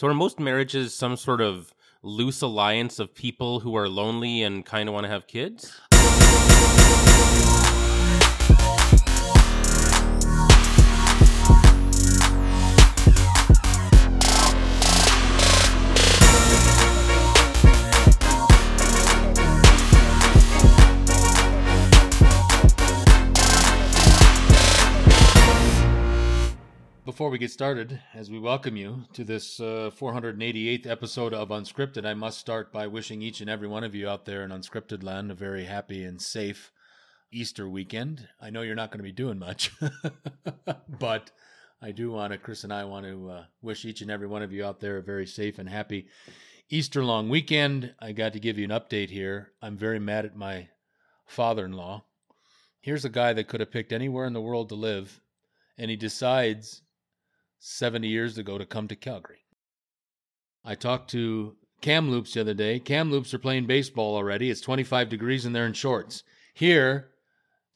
So are most marriages some sort of loose alliance of people who are lonely and kind of want to have kids? Before we get started, as we welcome you to this uh, 488th episode of Unscripted, I must start by wishing each and every one of you out there in Unscripted land a very happy and safe Easter weekend. I know you're not going to be doing much, but I do want to, Chris and I want to uh, wish each and every one of you out there a very safe and happy Easter long weekend. I got to give you an update here. I'm very mad at my father in law. Here's a guy that could have picked anywhere in the world to live, and he decides 70 years ago to come to Calgary. I talked to Kamloops the other day. Kamloops are playing baseball already. It's 25 degrees and they're in shorts. Here,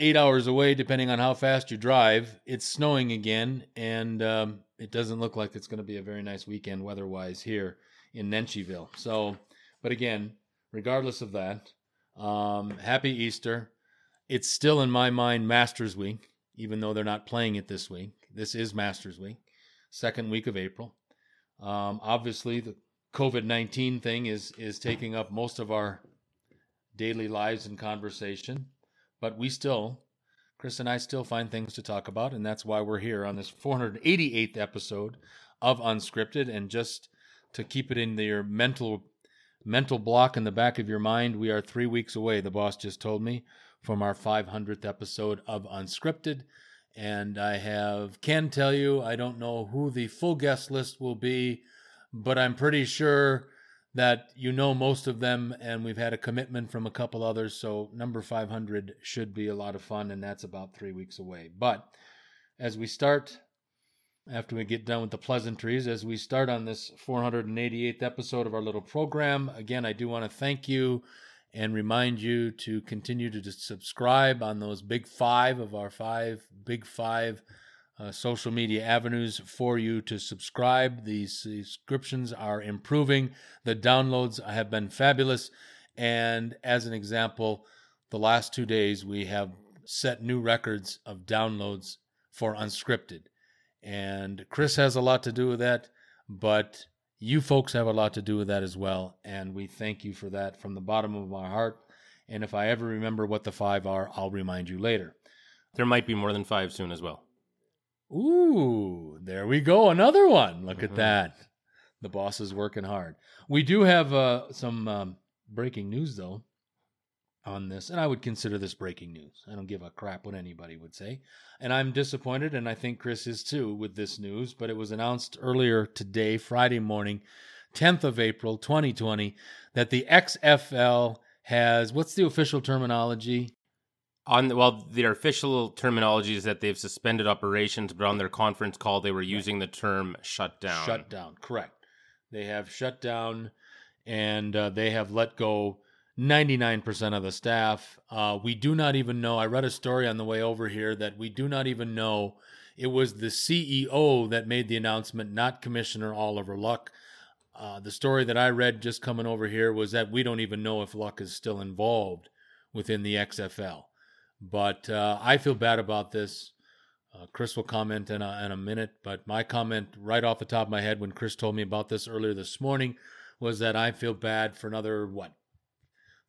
eight hours away, depending on how fast you drive, it's snowing again, and um, it doesn't look like it's going to be a very nice weekend weather wise here in Nensheville. So, but again, regardless of that, um, happy Easter. It's still in my mind Masters Week, even though they're not playing it this week. This is Masters Week second week of April. Um, obviously, the COVID nineteen thing is is taking up most of our daily lives and conversation, but we still, Chris and I, still find things to talk about, and that's why we're here on this 488th episode of Unscripted. And just to keep it in your mental mental block in the back of your mind, we are three weeks away. The boss just told me from our 500th episode of Unscripted and I have can tell you I don't know who the full guest list will be, but I'm pretty sure that you know most of them, and we've had a commitment from a couple others. So number 500 should be a lot of fun, and that's about three weeks away. But as we start, after we get done with the pleasantries, as we start on this 488th episode of our little program, again, I do want to thank you and remind you to continue to subscribe on those big five of our five big five uh, social media avenues for you to subscribe. These subscriptions are improving. The downloads have been fabulous. And as an example, the last two days we have set new records of downloads for unscripted. And Chris has a lot to do with that, but you folks have a lot to do with that as well. And we thank you for that from the bottom of my heart. And if I ever remember what the five are, I'll remind you later. There might be more than five soon as well. Ooh, there we go. Another one. Look mm-hmm. at that. The boss is working hard. We do have uh, some um, breaking news, though on this, and I would consider this breaking news. I don't give a crap what anybody would say. And I'm disappointed, and I think Chris is too, with this news, but it was announced earlier today, Friday morning, 10th of April, 2020, that the XFL has what's the official terminology? On well, their official terminology is that they've suspended operations, but on their conference call, they were using the term shutdown. Shutdown, correct. They have shut down, and uh, they have let go 99% of the staff. Uh, we do not even know. I read a story on the way over here that we do not even know it was the CEO that made the announcement, not Commissioner Oliver Luck. Uh, the story that I read just coming over here was that we don't even know if Luck is still involved within the XFL. But uh, I feel bad about this. Uh, Chris will comment in a, in a minute, but my comment right off the top of my head when Chris told me about this earlier this morning was that I feel bad for another, what,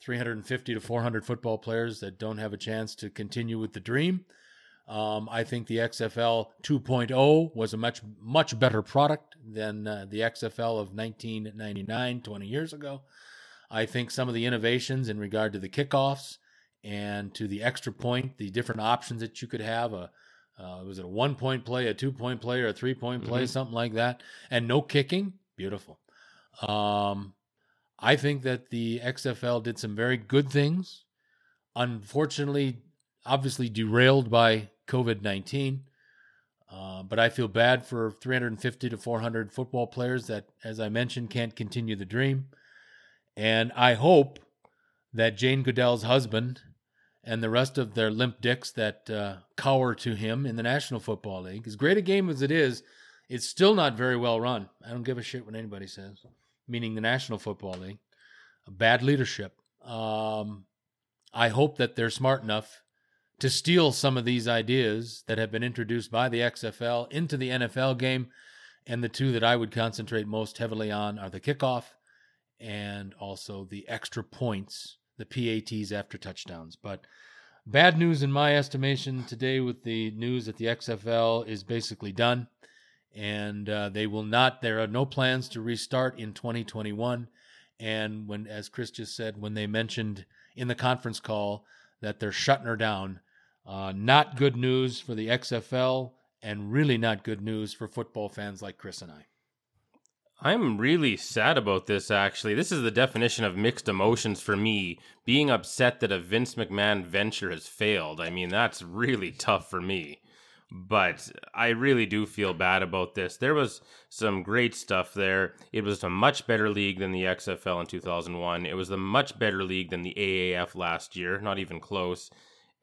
350 to 400 football players that don't have a chance to continue with the dream. Um, I think the XFL 2.0 was a much much better product than uh, the XFL of 1999, 20 years ago. I think some of the innovations in regard to the kickoffs and to the extra point, the different options that you could have a uh, was it a one point play, a two point play, or a three point play, mm-hmm. something like that, and no kicking, beautiful. Um, I think that the XFL did some very good things. Unfortunately, obviously derailed by COVID 19. Uh, but I feel bad for 350 to 400 football players that, as I mentioned, can't continue the dream. And I hope that Jane Goodell's husband and the rest of their limp dicks that uh, cower to him in the National Football League, as great a game as it is, It's still not very well run. I don't give a shit what anybody says, meaning the National Football League. Bad leadership. Um, I hope that they're smart enough to steal some of these ideas that have been introduced by the XFL into the NFL game. And the two that I would concentrate most heavily on are the kickoff and also the extra points, the PATs after touchdowns. But bad news in my estimation today with the news that the XFL is basically done and uh, they will not there are no plans to restart in 2021 and when as chris just said when they mentioned in the conference call that they're shutting her down uh, not good news for the xfl and really not good news for football fans like chris and i I'm really sad about this, actually. This is the definition of mixed emotions for me. Being upset that a Vince McMahon venture has failed. I mean, that's really tough for me but I really do feel bad about this. There was some great stuff there. It was a much better league than the XFL in 2001. It was a much better league than the AAF last year, not even close.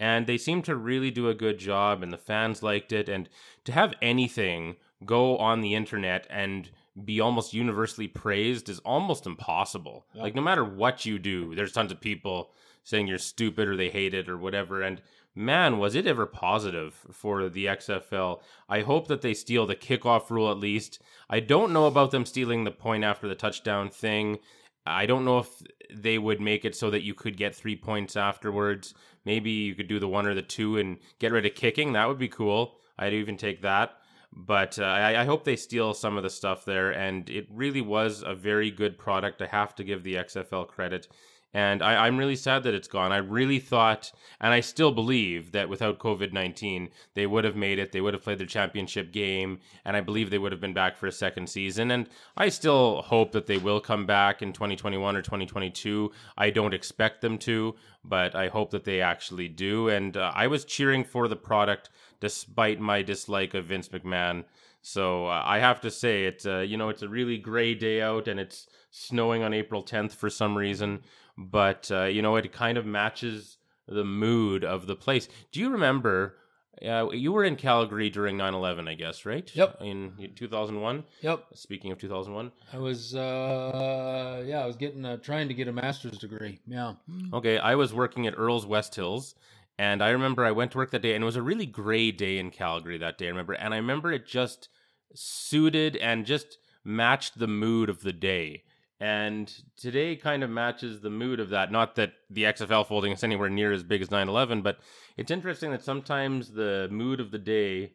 And they seemed to really do a good job, and the fans liked it. And to have anything go on the internet and be almost universally praised is almost impossible. Yeah. Like, no matter what you do, there's tons of people saying you're stupid or they hate it or whatever. And man, was it ever positive for the XFL. I hope that they steal the kickoff rule at least. I don't know about them stealing the point after the touchdown thing. I don't know if they would make it so that you could get three points afterwards. Maybe you could do the one or the two and get rid of kicking. That would be cool. I'd even take that. But uh, I, I, hope they steal some of the stuff there. And it really was a very good product. I have to give the XFL credit. And I, am really sad that it's gone. I really thought, and I still believe, that without COVID 19, they would have made it. They would have played their championship game. And I believe they would have been back for a second season. And I still hope that they will come back in 2021 or 2022. I don't expect them to, but I hope that they actually do. And uh, I was cheering for the product despite my dislike of Vince McMahon. So uh, I have to say, it's uh, you know, it's a really gray day out, and it's snowing on April 10th for some reason but uh, you know it kind of matches the mood of the place. Do you remember? Uh, you were in Calgary during 9/11, I guess, right? Yep. In 2001. Yep. Speaking of 2001, I was, uh, yeah, I was getting, uh, trying to get a master's degree. Yeah. Okay, I was working at Earl's West Hills, and I remember I went to work that day, and it was a really gray day in Calgary that day. I remember, and I remember it just suited and just matched the mood of the day. And today kind of matches the mood of that. Not that the XFL folding is anywhere near as big as 9 11, but it's interesting that sometimes the mood of the day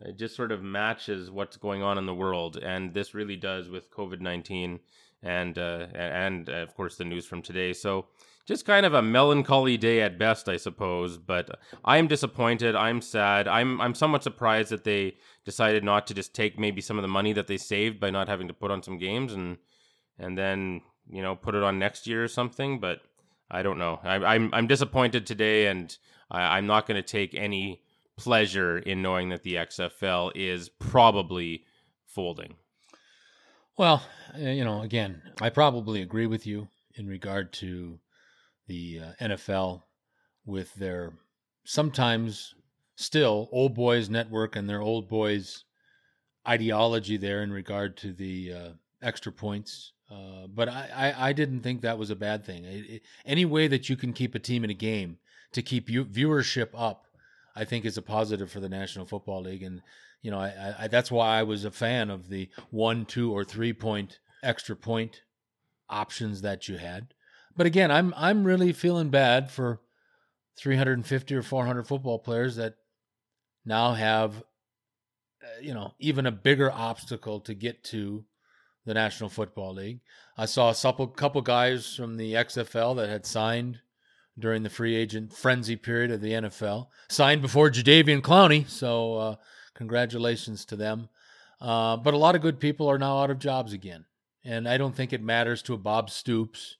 uh, just sort of matches what's going on in the world. And this really does with COVID 19 and, uh, and uh, of course, the news from today. So just kind of a melancholy day at best, I suppose. But I'm disappointed. I'm sad. I'm I'm somewhat surprised that they decided not to just take maybe some of the money that they saved by not having to put on some games and and then you know put it on next year or something. But I don't know. I, am I'm, I'm disappointed today, and I, I'm not going to take any pleasure in knowing that the XFL is probably folding. Well, uh, you know, again, I probably agree with you in regard to the uh, NFL with their sometimes still old boys network and their old boys ideology there in regard to the uh, extra points uh, but I, I, I, didn't think that was a bad thing. It, it, any way that you can keep a team in a game to keep you, viewership up, I think is a positive for the National Football League. And, you know, I, I, that's why I was a fan of the one, two, or three point extra point options that you had. But again, I'm I'm really feeling bad for 350 or 400 football players that now have, uh, you know, even a bigger obstacle to get to the National Football League. I saw a couple, guys from the XFL that had signed during the free agent frenzy period of the NFL, signed before Jadeveon Clowney. So uh, congratulations to them. Uh, but a lot of good people are now out of jobs again, and I don't think it matters to a Bob Stoops,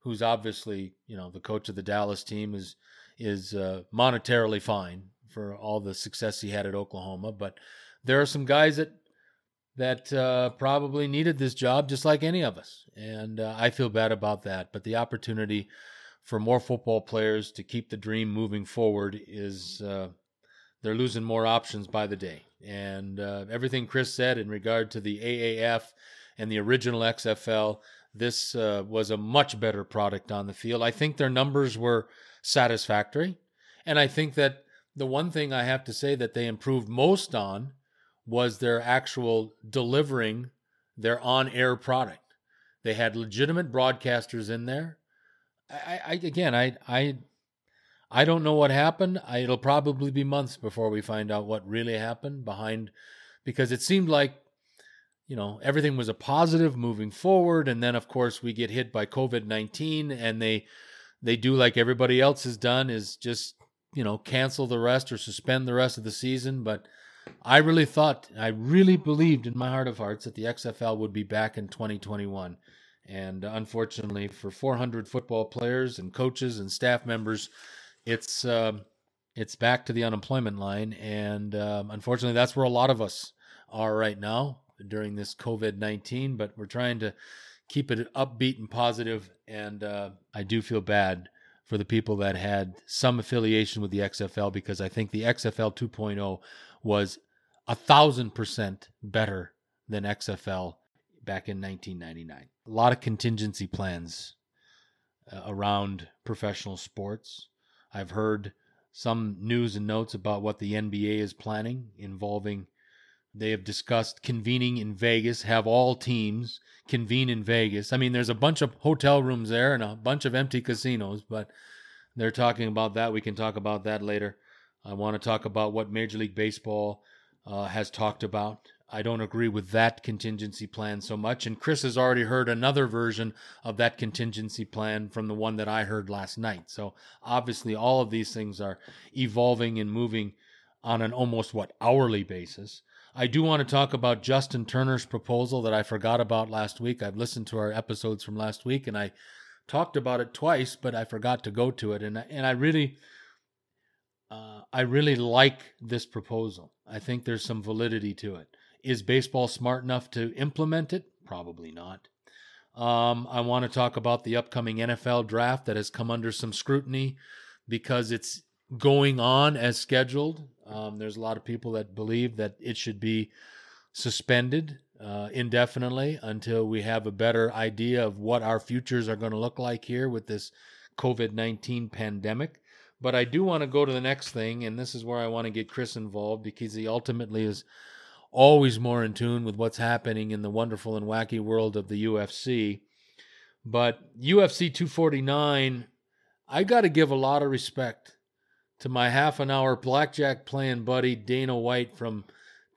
who's obviously you know the coach of the Dallas team is is uh, monetarily fine for all the success he had at Oklahoma, but there are some guys that that uh, probably needed this job just like any of us. And uh, I feel bad about that. But the opportunity for more football players to keep the dream moving forward is uh, they're losing more options by the day. And uh, everything Chris said in regard to the AAF and the original XFL, this uh, was a much better product on the field. I think their numbers were satisfactory. And I think that the one thing I have to say that they improved most on was their actual delivering their on air product. They had legitimate broadcasters in there. I, I again, I, I, I don't know what happened. I, it'll probably be months before we find out what really happened behind, because it seemed like, you know, everything was a positive moving forward, and then of course we get hit by COVID nineteen, and they, they do like everybody else has done, is just you know cancel the rest or suspend the rest of the season, but. I really thought, I really believed in my heart of hearts that the XFL would be back in 2021. And unfortunately, for 400 football players and coaches and staff members, it's uh, it's back to the unemployment line. And um, unfortunately, that's where a lot of us are right now during this COVID 19. But we're trying to keep it upbeat and positive. And uh, I do feel bad for the people that had some affiliation with the XFL because I think the XFL 2.0 was a thousand percent better than XFL back in 1999. A lot of contingency plans uh, around professional sports. I've heard some news and notes about what the NBA is planning involving they have discussed convening in Vegas, have all teams convene in Vegas. I mean, there's a bunch of hotel rooms there and a bunch of empty casinos, but they're talking about that. We can talk about that later. I want to talk about what Major League Baseball uh, has talked about. I don't agree with that contingency plan so much. And Chris has already heard another version of that contingency plan from the one that I heard last night. So obviously, all of these things are evolving and moving on an almost what hourly basis. I do want to talk about Justin Turner's proposal that I forgot about last week. I've listened to our episodes from last week and I talked about it twice, but I forgot to go to it. And and I really, I really like this proposal. I think there's some validity to it. Is baseball smart enough to implement it? Probably not. Um, I want to talk about the upcoming NFL draft that has come under some scrutiny because it's going on as scheduled. Um, there's a lot of people that believe that it should be suspended uh, indefinitely until we have a better idea of what our futures are going to look like here with this COVID 19 pandemic. But I do want to go to the next thing, and this is where I want to get Chris involved because he ultimately is always more in tune with what's happening in the wonderful and wacky world of the UFC. But UFC 249, I got to give a lot of respect to my half an hour blackjack playing buddy Dana White from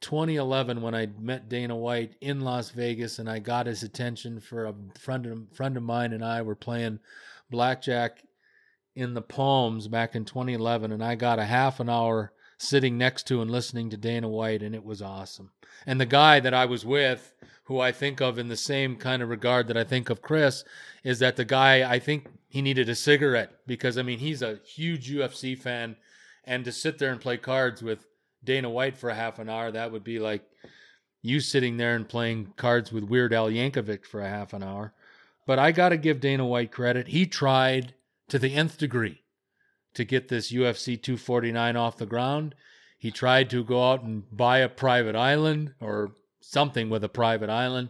2011 when I met Dana White in Las Vegas and I got his attention for a friend of, friend of mine and I were playing blackjack in the Palms back in 2011 and I got a half an hour sitting next to and listening to Dana White, and it was awesome. And the guy that I was with, who I think of in the same kind of regard that I think of Chris, is that the guy I think he needed a cigarette because I mean he's a huge UFC fan, and to sit there and play cards with Dana White for a half an hour, that would be like you sitting there and playing cards with Weird Al Yankovic for a half an hour. But I got to give Dana White credit. He tried to the nth degree to get this UFC 249 off the ground. He tried to go out and buy a private island or something with a private island.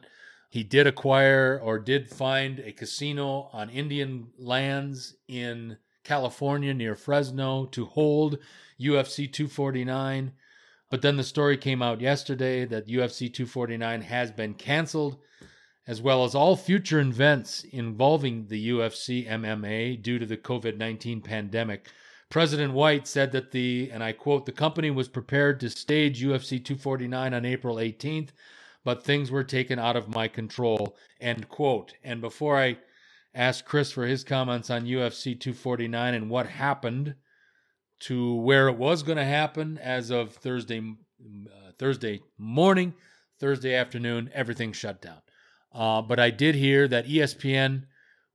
He did acquire or did find a casino on Indian lands in California near Fresno to hold UFC 249. But then the story came out yesterday that UFC 249 has been canceled as well as all future events involving the UFC MMA due to the COVID 19 pandemic. President White said that the, and I quote, the company was prepared to stage UFC 249 on April 18th, but things were taken out of my control, end quote. And before I ask Chris for his comments on UFC 249 and what happened to where it was going to happen as of Thursday, uh, Thursday morning, Thursday afternoon, everything shut down. Uh, but I did hear that ESPN,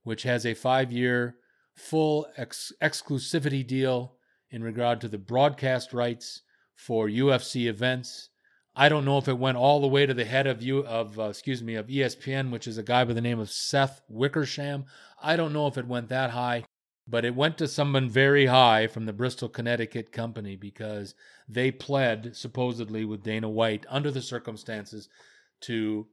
which has a five year full ex- exclusivity deal in regard to the broadcast rights for UFC events. I don't know if it went all the way to the head of you of uh, excuse me of ESPN, which is a guy by the name of Seth Wickersham. I don't know if it went that high, but it went to someone very high from the Bristol, Connecticut company because they pled supposedly with Dana White under the circumstances to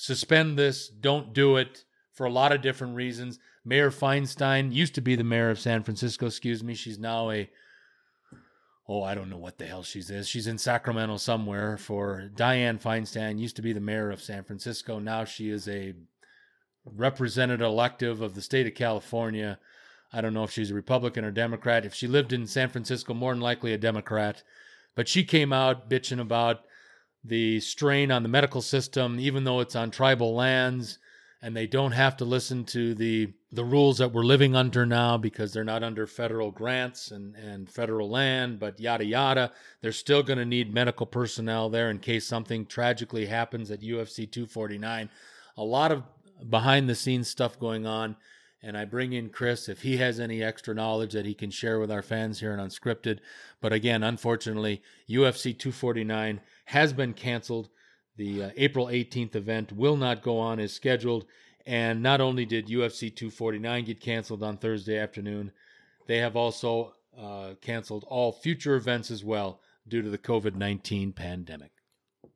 suspend this, don't do it for a lot of different reasons. Mayor Feinstein used to be the mayor of San Francisco, excuse me. She's now a oh, I don't know what the hell she is. She's in Sacramento somewhere for Dianne Feinstein, used to be the mayor of San Francisco. Now she is a representative elective of the state of California. I don't know if she's a Republican or Democrat. If she lived in San Francisco, more than likely a Democrat. But she came out bitching about the strain on the medical system, even though it's on tribal lands and they don't have to listen to the the rules that we're living under now because they're not under federal grants and, and federal land, but yada yada. They're still going to need medical personnel there in case something tragically happens at UFC 249. A lot of behind the scenes stuff going on. And I bring in Chris if he has any extra knowledge that he can share with our fans here in Unscripted. But again, unfortunately, UFC 249 has been canceled. The uh, April 18th event will not go on as scheduled. And not only did UFC 249 get canceled on Thursday afternoon, they have also uh, canceled all future events as well due to the COVID 19 pandemic.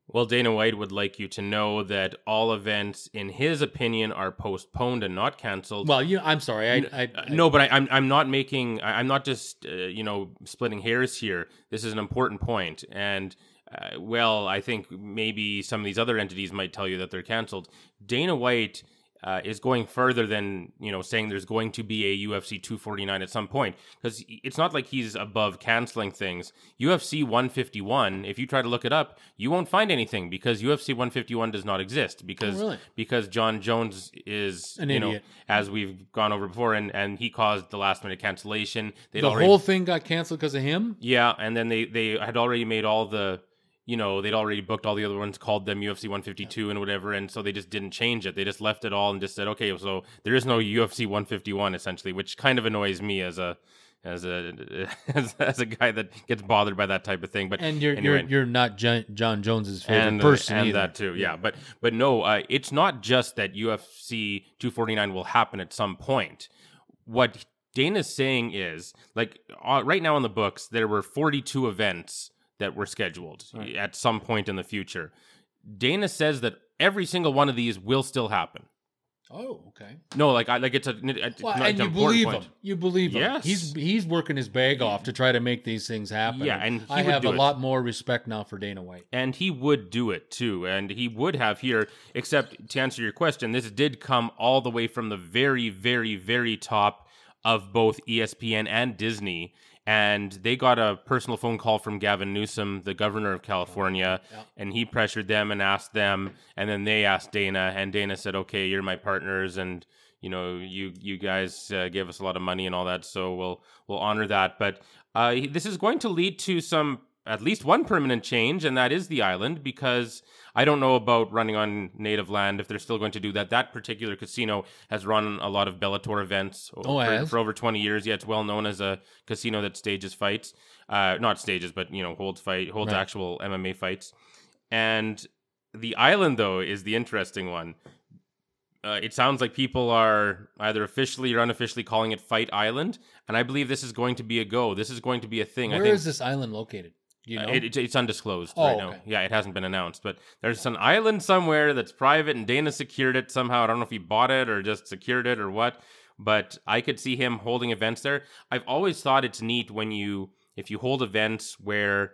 Well, Dana White would like you to know that all events, in his opinion, are postponed and not canceled. Well, you, I'm sorry. I, I, I no, but I, am I'm, I'm not making. I'm not just uh, you know splitting hairs here. This is an important point, and well, I think maybe some of these other entities might tell you that they're canceled. Dana White uh, is going further than you know saying there's going to be a UFC 249 at some point because it's not like he's above canceling things. UFC 151, if you try to look it up, you won't find anything because UFC 151 does not exist because oh, really? because Jon Jones is An you idiot. know as we've gone over before and and he caused the last minute cancellation. They'd the already, whole thing got canceled because of him. yeah, and then they they had already made all the you know they'd already booked all the other ones called them UFC 152 and whatever and so they just didn't change it they just left it all and just said okay so there is no UFC 151 essentially which kind of annoys me as a as a as, as a guy that gets bothered by that type of thing but And you're anyway. you're you're not Jon, Jon Jones's favorite and person and either. that too yeah but but no uh, it's not just that UFC 249 will happen at some point what Dana's saying is like uh, right now in the books there were 42 events that were scheduled Right. at some point in the future. Dana says that every single one of these will still happen. Oh, okay. No, like I like it's a, it's Well, and you believe point. him. You believe him. Yes. He's he's working his bag off to try to make these things happen. Yeah, and he I have a it. lot more respect now for Dana White. and he would do it too and he would have here except to answer your question this did come all the way from the very very very top of both espn and disney and they got a personal phone call from gavin newsom the governor of california Yeah. and he pressured them and asked them and then they asked dana and dana said okay you're my partners and you know you you guys uh, gave us a lot of money and all that so we'll we'll honor that but uh, this is going to lead to some at least one permanent change and that is the island because i don't know about running on native land if they're still going to do that that particular casino has run a lot of bellator events Oh, for, for over 20 years yeah it's well known as a casino that stages fights uh, not stages but you know holds fight holds Right. actual mma fights and the island though is the interesting one uh, it sounds like people are either officially or unofficially calling it Fight Island, and I believe this is going to be a go. This is going to be a thing. Where I think is this island located? You know? uh, it, it- it's undisclosed Oh, right now. okay. Yeah, it hasn't been announced, but there's an island somewhere that's private, and Dana secured it somehow. I don't know if he bought it or just secured it or what, but I could see him holding events there. I've always thought it's neat when you if you hold events where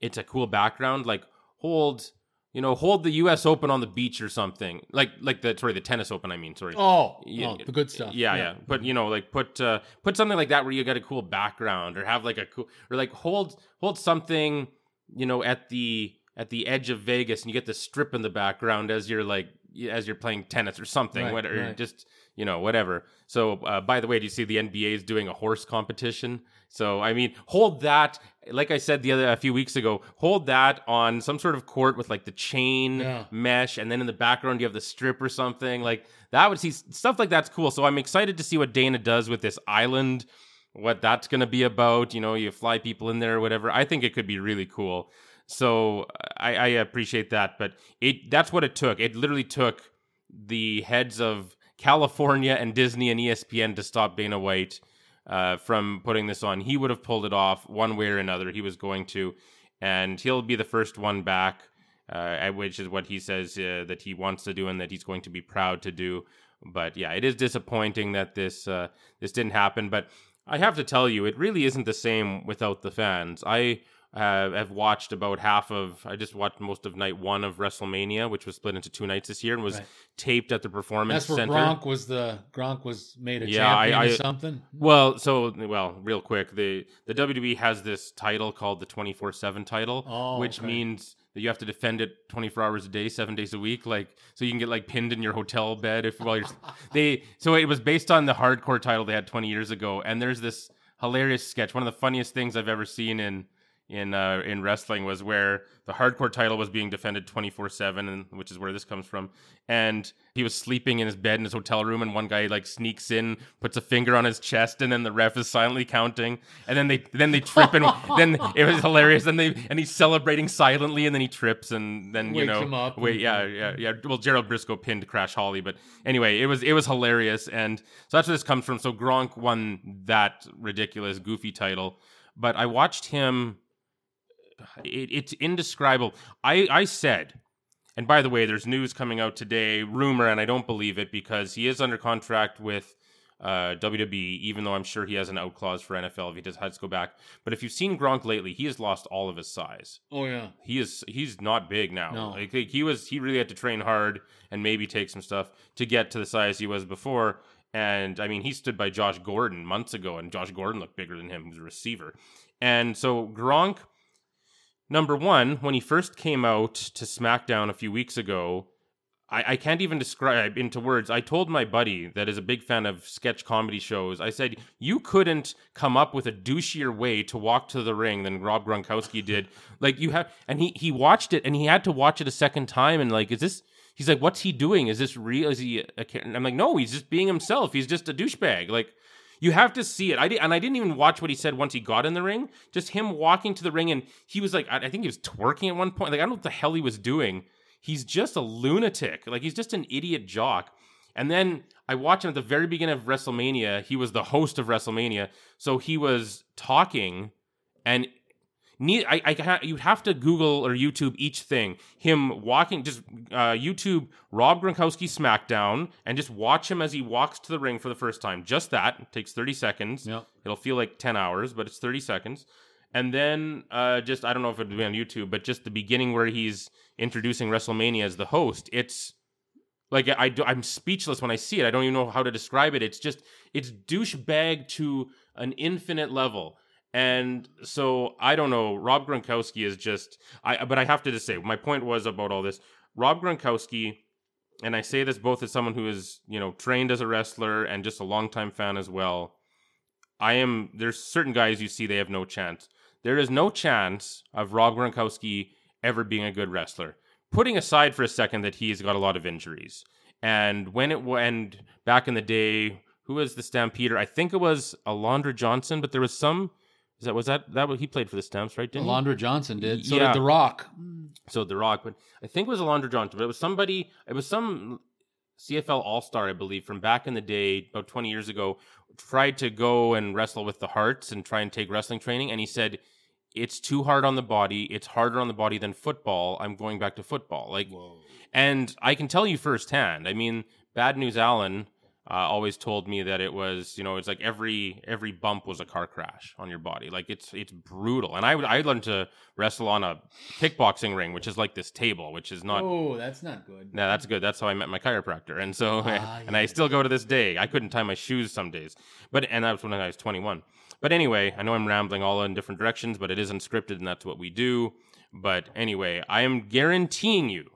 it's a cool background, like hold you know hold the U.S. Open on the beach or something, like like the sorry the tennis Open. I mean sorry. oh, Yeah, oh, the good stuff. Yeah, yeah, But you know, like put uh, put something like that where you got a cool background, or have like a cool, or like hold hold something, you know, at the at the edge of Vegas, and you get the strip in the background as you're like as you're playing tennis or something, Right, whatever, right. just you know, whatever. So, uh, by the way, do you see the NBA is doing a horse competition? So, I mean, hold that. Like I said the other a few weeks ago, hold that on some sort of court with like the chain Yeah. mesh, and then in the background you have the strip or something like that. Would see stuff like that's cool. So I'm excited to see what Dana does with this island, what that's going to be about. You know, you fly people in there or whatever. I think it could be really cool. So I, I appreciate that, but it that's what it took. It literally took the heads of California and Disney and ESPN to stop Dana White uh, from putting this on. He would have pulled it off one way or another. He was going to, and he'll be the first one back, uh, which is what he says uh, that he wants to do and that he's going to be proud to do. But yeah, it is disappointing that this uh, this didn't happen. But I have to tell you, it really isn't the same without the fans. I uh, have watched about half of. I just watched most of night one of WrestleMania, which was split into two nights this year, and was Right. taped at the Performance That's where Center. Gronk was the Gronk was made a Yeah, I- champion I- or something. Well, so well, real quick, the the WWE has this title called the twenty four seven title, Oh, which okay. means that you have to defend it twenty four hours a day, seven days a week. Like, so you can get like pinned in your hotel bed if while you're they. So it was based on the hardcore title they had twenty years ago, and there's this hilarious sketch. One of the funniest things I've ever seen in in uh, in wrestling was where the hardcore title was being defended 24/7 and which is where this comes from. And he was sleeping in his bed in his hotel room and one guy like sneaks in puts a finger on his chest and then the ref is silently counting. And then they then they trip and then it was hilarious. And they and he's celebrating silently and then he trips and then you Wakes know him up wait yeah yeah yeah. Well Gerald Brisco pinned Crash Holly but anyway it was it was hilarious. And so that's where this comes from. So Gronk won that ridiculous goofy title. But I watched him it, it's indescribable. I, I said, and by the way, there's news coming out today, rumor, and I don't believe it because he is under contract with uh, WWE, even though I'm sure he has an out clause for NFL if he does has to go back. But if you've seen Gronk lately, he has lost all of his size. Oh yeah. He is he's not big now. No. Like, like, he was he really had to train hard and maybe take some stuff to get to the size he was before. And I mean, he stood by Josh Gordon months ago, and Josh Gordon looked bigger than him. He was a receiver. And so Gronk, number one, when he first came out to SmackDown a few weeks ago, I, I can't even describe into words. I told my buddy that is a big fan of sketch comedy shows. I said you couldn't come up with a douchier way to walk to the ring than Rob Gronkowski did. Like you have, and he he watched it and he had to watch it a second time and like, is this? He's like, what's he doing? Is this real? Is he? A, cha-" and I'm like, no, he's just being himself. He's just a douchebag. Like. You have to see it. I did, and I didn't even watch what he said once he got in the ring. Just him walking to the ring, and he was like, I, I think he was twerking at one point. Like I don't know what the hell he was doing. He's just a lunatic. Like he's just an idiot jock. And then I watched him at the very beginning of WrestleMania. He was the host of WrestleMania, so he was talking, and need I, I ha- you'd have to Google or YouTube each thing. Him walking, just uh, YouTube Rob Gronkowski SmackDown, and just watch him as he walks to the ring for the first time. Just that it takes thirty seconds. Yep. It'll feel like ten hours, but it's thirty seconds. And then uh, just I don't know if it'd be on YouTube, but just the beginning where he's introducing WrestleMania as the host. It's like I do, I'm speechless when I see it. I don't even know how to describe it. It's just it's douchebag to an infinite level. And so I don't know. Rob Gronkowski is just I. But I have to just say, my point was about all this. Rob Gronkowski, and I say this both as someone who is you know trained as a wrestler and just a longtime fan as well. I am. There's certain guys you see they have no chance. There is no chance of Rob Gronkowski ever being a good wrestler. Putting aside for a second that he's got a lot of injuries, and when it went back in the day, who was the Stampeder? I think it was Alondra Johnson, but there was some. Is that was that that what he played for the Stamps, right? Didn't he? Alondra Johnson did. So Yeah. did The Rock. So The Rock, but I think it was Alondra Johnson, but it was somebody, it was some CFL All Star, I believe, from back in the day, about 20 years ago, tried to go and wrestle with the Hearts and try and take wrestling training. And he said, It's too hard on the body. It's harder on the body than football. I'm going back to football. Like, and I can tell you firsthand. I mean, Bad News Allen uh, always told me that it was, you know, it's like every every bump was a car crash on your body. Like it's it's brutal. And I would I learned to wrestle on a kickboxing ring, which is like this table, which is not. Oh, that's not good. No, that's good. That's how I met my chiropractor, and so Ah, and I still go to this day. I couldn't tie my shoes some days, but and that was when I was 21. But anyway, I know I'm rambling all in different directions, but it is unscripted, and that's what we do. But anyway, I am guaranteeing you,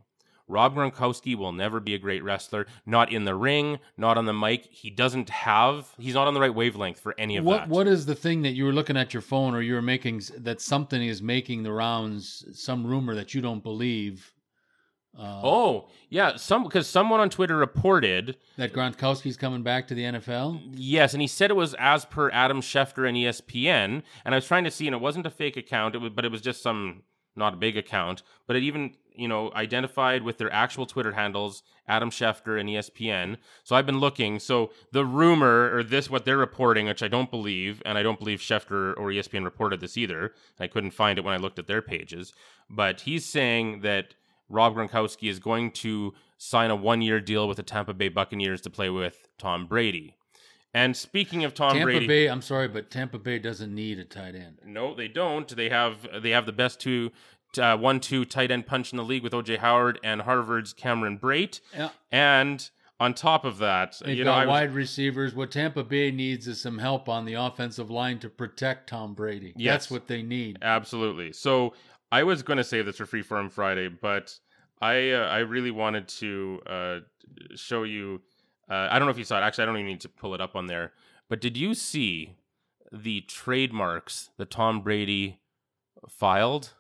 Rob Gronkowski will never be a great wrestler. Not in the ring, not on the mic. He doesn't have. He's not on the right wavelength for any of What that. What is the thing that you were looking at your phone, or you were making that something is making the rounds? Some rumor that you don't believe. Uh, Oh yeah, some because someone on Twitter reported that Gronkowski's coming back to the NFL. Yes, and he said it was as per Adam Schefter and ESPN. And I was trying to see, and it wasn't a fake account, it was, but it was just some not a big account. But it even you know, identified with their actual Twitter handles, Adam Schefter and ESPN. So I've been looking. So the rumor or this what they're reporting, which I don't believe, and I don't believe Schefter or ESPN reported this either. I couldn't find it when I looked at their pages. But he's saying that Rob Gronkowski is going to sign a one-year deal with the Tampa Bay Buccaneers to play with Tom Brady. And speaking of Tom Tampa Brady, Bay, I'm sorry, but Tampa Bay doesn't need a tight end. no, they don't. They have they have the best two, uh, one two tight end punch in the league with OJ Howard and Harvard's Cameron Brate. Yeah. And on top of that, They've you know, got was- wide receivers. What Tampa Bay needs is some help on the offensive line to protect Tom Brady. Yes. That's what they need. absolutely. So I was going to save this for Freeform Friday, but I uh, I really wanted to uh, show you. Uh, I don't know if you saw it. Actually, I don't even need to pull it up on there. But did you see the trademarks that Tom Brady filed?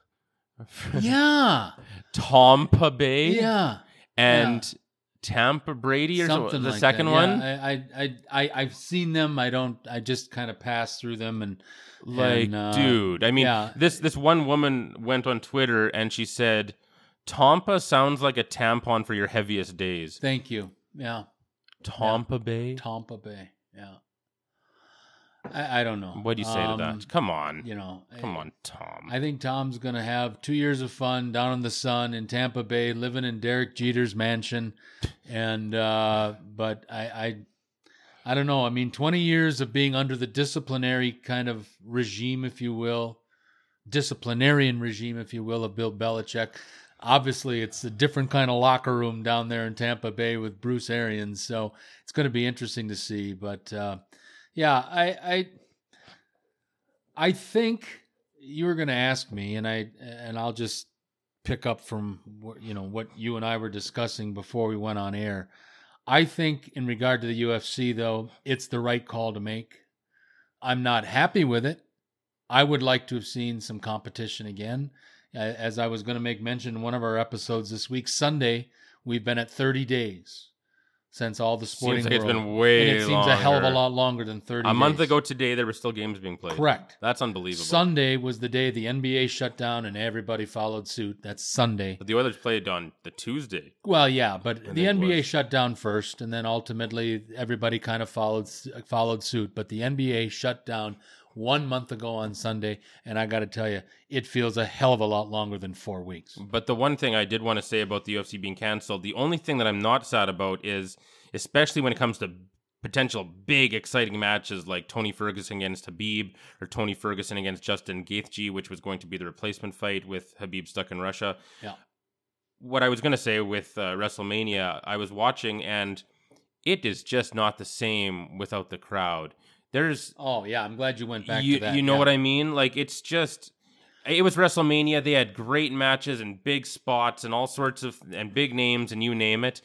Yeah. Tampa Bay. Yeah. and Tampa Brady or Something the like second that. one. Yeah, I, I, I, I've seen them. I don't. I just kind of pass through them and like, and, uh, dude, I mean, yeah. this this one woman went on Twitter and she said, "Tampa sounds like a tampon for your heaviest days." Thank you. Yeah. Tampa Bay. Tampa Bay. Yeah. I, I don't know. What do you say to Um, that? Come on, You know. come on, Tom. I think Tom's going to have two years of fun down in the sun in Tampa Bay, living in Derek Jeter's mansion, and uh, but I, I, I don't know. I mean, twenty years of being under the disciplinary kind of regime, if you will, disciplinarian regime, if you will, of Bill Belichick. Obviously, it's a different kind of locker room down there in Tampa Bay with Bruce Arians, so it's going to be interesting to see. But uh, yeah, I, I I think you were going to ask me, and I and I'll just pick up from you know what you and I were discussing before we went on air. I think in regard to the UFC, though, it's the right call to make. I'm not happy with it. I would like to have seen some competition again. As I was going to make mention in one of our episodes this week, Sunday, we've been at 30 days since all the sporting Seems like it's world- been way and it seems a hell of a lot longer than 30 A month days. ago today, there were still games being played. Correct. That's unbelievable. Sunday was the day the NBA shut down and everybody followed suit. That's Sunday. but the Oilers played on the Tuesday. Well, yeah, but the NBA was- shut down first, and then ultimately everybody kind of followed followed suit. But the NBA shut down one month ago on Sunday, and I got to tell you, it feels a hell of a lot longer than four weeks. But the one thing I did want to say about the UFC being canceled, the only thing that I'm not sad about is, especially when it comes to potential big, exciting matches like Tony Ferguson against Khabib or Tony Ferguson against Justin Gaethje, which was going to be the replacement fight with Khabib stuck in Russia. Yeah. What I was going to say with uh, WrestleMania, I was watching and it is just not the same without the crowd. There's Oh yeah, I'm glad you went back you, to that. You know yeah. what I mean? Like it's just it was WrestleMania. They had great matches and big spots and all sorts of and big names and you name it.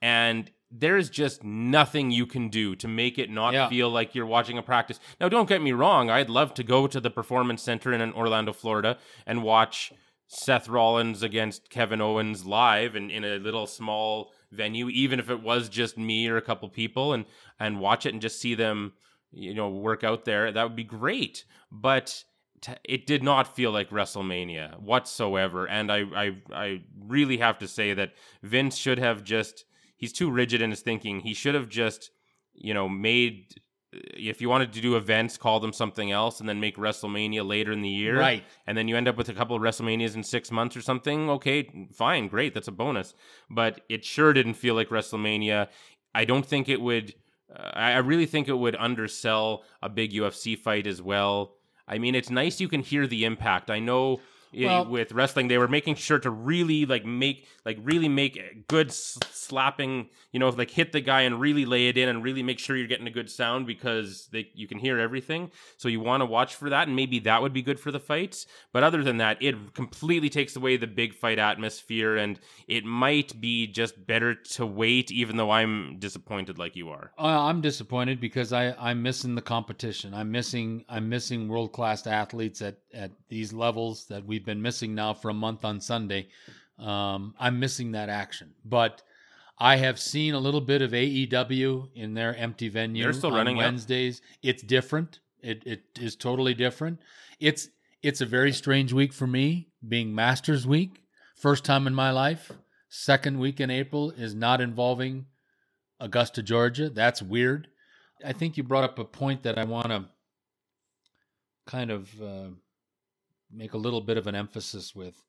And there's just nothing you can do to make it not Yeah. feel like you're watching a practice. Now, don't get me wrong. I'd love to go to the Performance Center in Orlando, Florida, and watch Seth Rollins against Kevin Owens live and in a little small venue, even if it was just me or a couple people, and and watch it and just see them, you know, work out there. That would be great. But t- it did not feel like WrestleMania whatsoever. And I, I, I really have to say that Vince should have just. He's too rigid in his thinking. He should have just, you know, made. Uh, if you wanted to do events, call them something else, and then make WrestleMania later in the year Right. and then you end up with a couple of WrestleManias in six months or something, okay, fine, great, that's a bonus. But it sure didn't feel like WrestleMania. I don't think it would. Uh, I I really think it would undersell a big UFC fight as well. I mean, it's nice you can hear the impact. I know. Well- with wrestling, they were making sure to really like make like really make good slapping. You know, like hit the guy and really lay it in, and really make sure you're getting a good sound because they you can hear everything. So you want to watch for that, and maybe that would be good for the fights. But other than that, it completely takes away the big fight atmosphere, and it might be just better to wait. Even though I'm disappointed, like you are. Uh, I'm disappointed because I I'm missing the competition. I'm missing I'm missing world class athletes at at these levels that we've been missing now for a month on Sunday. Um, I'm missing that action, but I have seen a little bit of AEW in their empty venue They're still on running. Wednesdays. It's different. It it is totally different. It's it's a very strange week for me, being Masters Week. First time in my life. Second week in April is not involving Augusta, Georgia. That's weird. I think you brought up a point that I want to kind of uh, make a little bit of an emphasis with,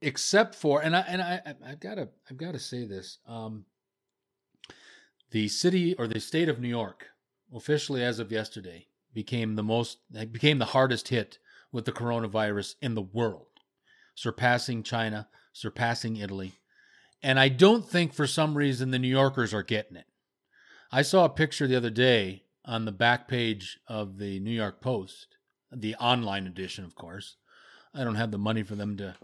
except for, and I and I I've got to I've got to say this. Um, the city or the state of New York, officially as of yesterday, became the most became the hardest hit with the coronavirus in the world, surpassing China, surpassing Italy. And I don't think for some reason the New Yorkers are getting it. I saw a picture the other day on the back page of the New York Post, the online edition, of course. I don't have the money for them to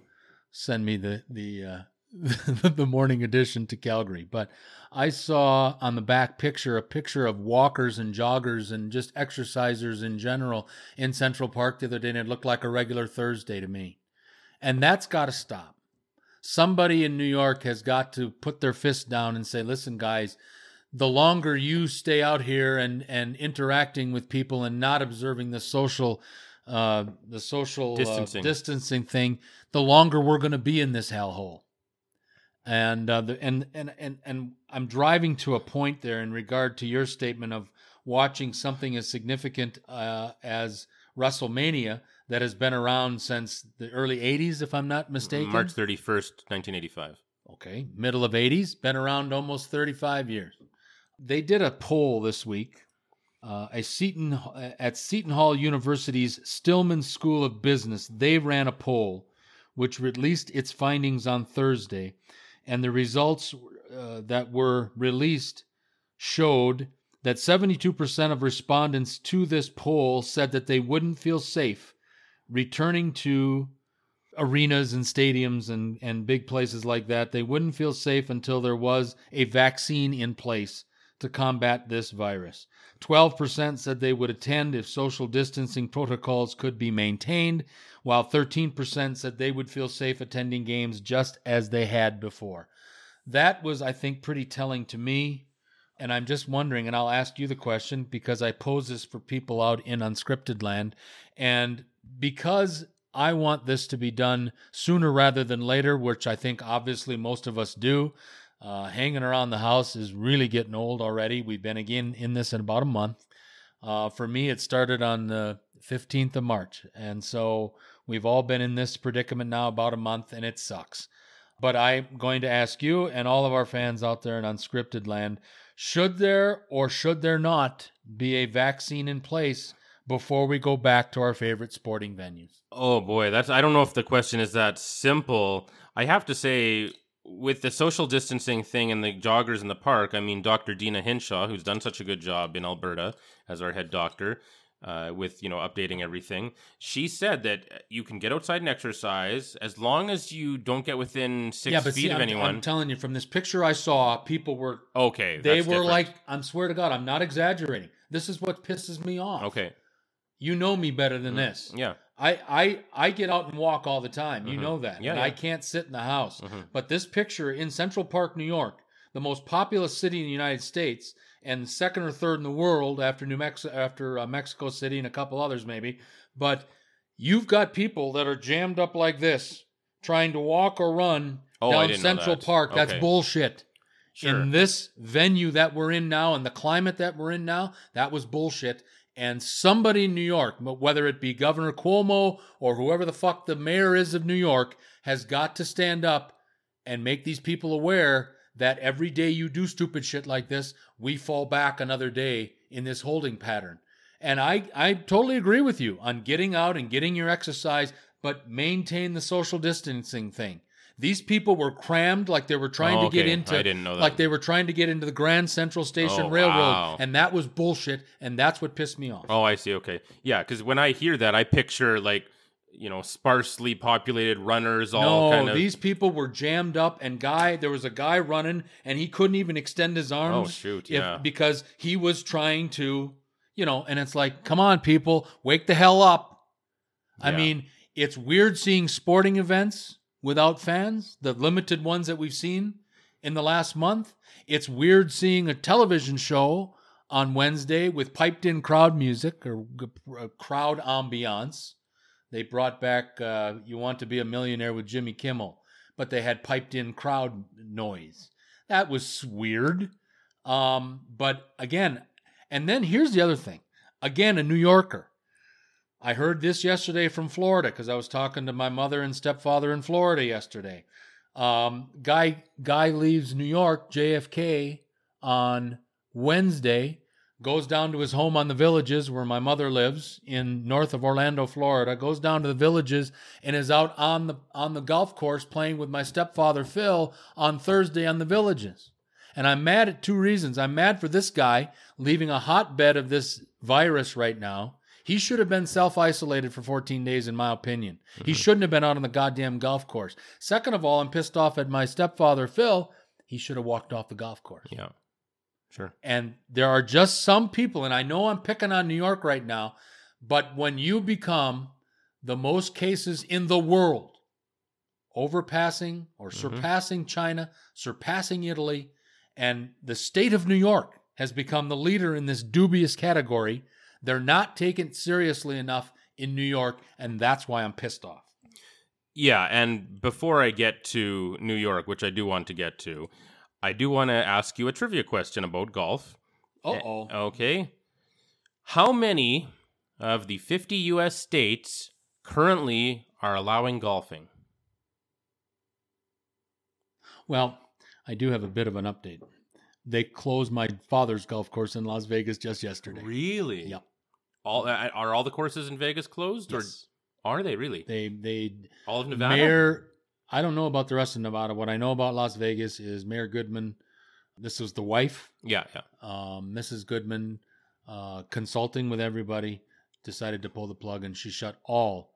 send me the the uh, the morning edition to Calgary, but I saw on the back picture a picture of walkers and joggers and just exercisers in general in Central Park the other day, and it looked like a regular Thursday to me. And that's got to stop. Somebody in New York has got to put their fist down and say, listen, guys, the longer you stay out here and, and interacting with people and not observing the social uh, the social distancing. Uh, distancing thing, the longer we're going to be in this hellhole and uh, the, and and and and I'm driving to a point there in regard to your statement of watching something as significant uh, as WrestleMania that has been around since the early '80s, if I'm not mistaken. March 31st, 1985. Okay, middle of '80s, been around almost 35 years. They did a poll this week. Uh, a Seton at Seton Hall University's Stillman School of Business, they ran a poll which released its findings on Thursday and the results uh, that were released showed that 72% of respondents to this poll said that they wouldn't feel safe returning to arenas and stadiums and, and big places like that. They wouldn't feel safe until there was a vaccine in place to combat this virus. 12% said they would attend if social distancing protocols could be maintained, while 13% said they would feel safe attending games just as they had before. That was, I think, pretty telling to me. And I'm just wondering, and I'll ask you the question because I pose this for people out in unscripted land. And because I want this to be done sooner rather than later, which I think obviously most of us do. Uh, hanging around the house is really getting old already. We've been again in this in about a month. Uh, for me, it started on the 15th of March. And so we've all been in this predicament now about a month, and it sucks. But I'm going to ask you and all of our fans out there in unscripted land should there or should there not be a vaccine in place before we go back to our favorite sporting venues? Oh boy, that's I don't know if the question is that simple. I have to say with the social distancing thing and the joggers in the park, I mean, Dr. Deena Hinshaw, who's done such a good job in Alberta as our head doctor, uh, with you know updating everything. She said that you can get outside and exercise as long as you don't get within six yeah, feet see, of I'm, anyone. I'm telling you, from this picture I saw, people were okay. They were different. like, I'm swear to God, I'm not exaggerating. This is what pisses me off. Okay, you know me better than mm this. Yeah. I, I I get out and walk all the time. You mm-hmm. know that. Yeah, and yeah. I can't sit in the house. Mm-hmm. But this picture in Central Park, New York, the most populous city in the United States, and second or third in the world after New Mexico, after uh, Mexico City and a couple others maybe. But you've got people that are jammed up like this, trying to walk or run oh, down Central that. Park. Okay. That's bullshit. Sure. In this venue that we're in now and the climate that we're in now, that was bullshit. And somebody in New York, whether it be Governor Cuomo or whoever the fuck the mayor is of New York, has got to stand up and make these people aware that every day you do stupid shit like this, we fall back another day in this holding pattern. And I, I totally agree with you on getting out and getting your exercise, but maintain the social distancing thing. These people were crammed like they were trying oh, to get okay. into I didn't know that. like they were trying to get into the Grand Central Station Oh, Railroad, wow. and that was bullshit, and that's what pissed me off. Oh, I see. Okay. Yeah, because when I hear that, I picture like you know sparsely populated runners all no, kind of. these people were jammed up, and guy, there was a guy running, and he couldn't even extend his oh, arms. Oh, shoot, if- yeah. because he was trying to, you know, and it's like, come on, people, wake the hell up. I mean, it's weird seeing sporting events without fans, the limited ones that we've seen in the last month. It's weird seeing a television show on Wednesday with piped in crowd music or uh, crowd ambiance. They brought back uh, You Want to Be a Millionaire with Jimmy Kimmel. but they had piped in crowd noise. That was weird. Um, but again, and then here's the other thing. Again, a New Yorker. I heard this yesterday from Florida because I was talking to my mother and stepfather in Florida yesterday. Um, guy guy leaves New York, JFK, on Wednesday, goes down to his home on the villages where my mother lives in north of Orlando, Florida, goes down to the villages and is out on the on the golf course playing with my stepfather Phil on Thursday on the villages. And I'm mad at two reasons. I'm mad for this guy leaving a hotbed of this virus right now. He should have been self isolated for 14 days, in my opinion. He shouldn't have been out on the goddamn golf course. Second of all, I'm pissed off at my stepfather, Phil. He should have walked off the golf course. Yeah. Sure. And there are just some people, and I know I'm picking on New York right now, but when you become the most cases in the world, overpassing or Mhm. surpassing China, surpassing Italy, and the state of New York has become the leader in this dubious category, they're not taken seriously enough in New York, and that's why I'm pissed off. Yeah, and before I get to New York, which I do want to get to, I do want to ask you a trivia question about golf. Uh oh. Okay. How many of the 50 US states currently are allowing golfing? Well, I do have a bit of an update. They closed my father's golf course in Las Vegas just yesterday. Really? Yep. All uh, are all the courses in Vegas closed Yes. or are they really? They they all of Nevada? Mayor I don't know about the rest of Nevada. What I know about Las Vegas is Mayor Goodman. This was the wife, yeah, yeah. um, Mrs. Goodman, uh, consulting with everybody, decided to pull the plug, and she shut all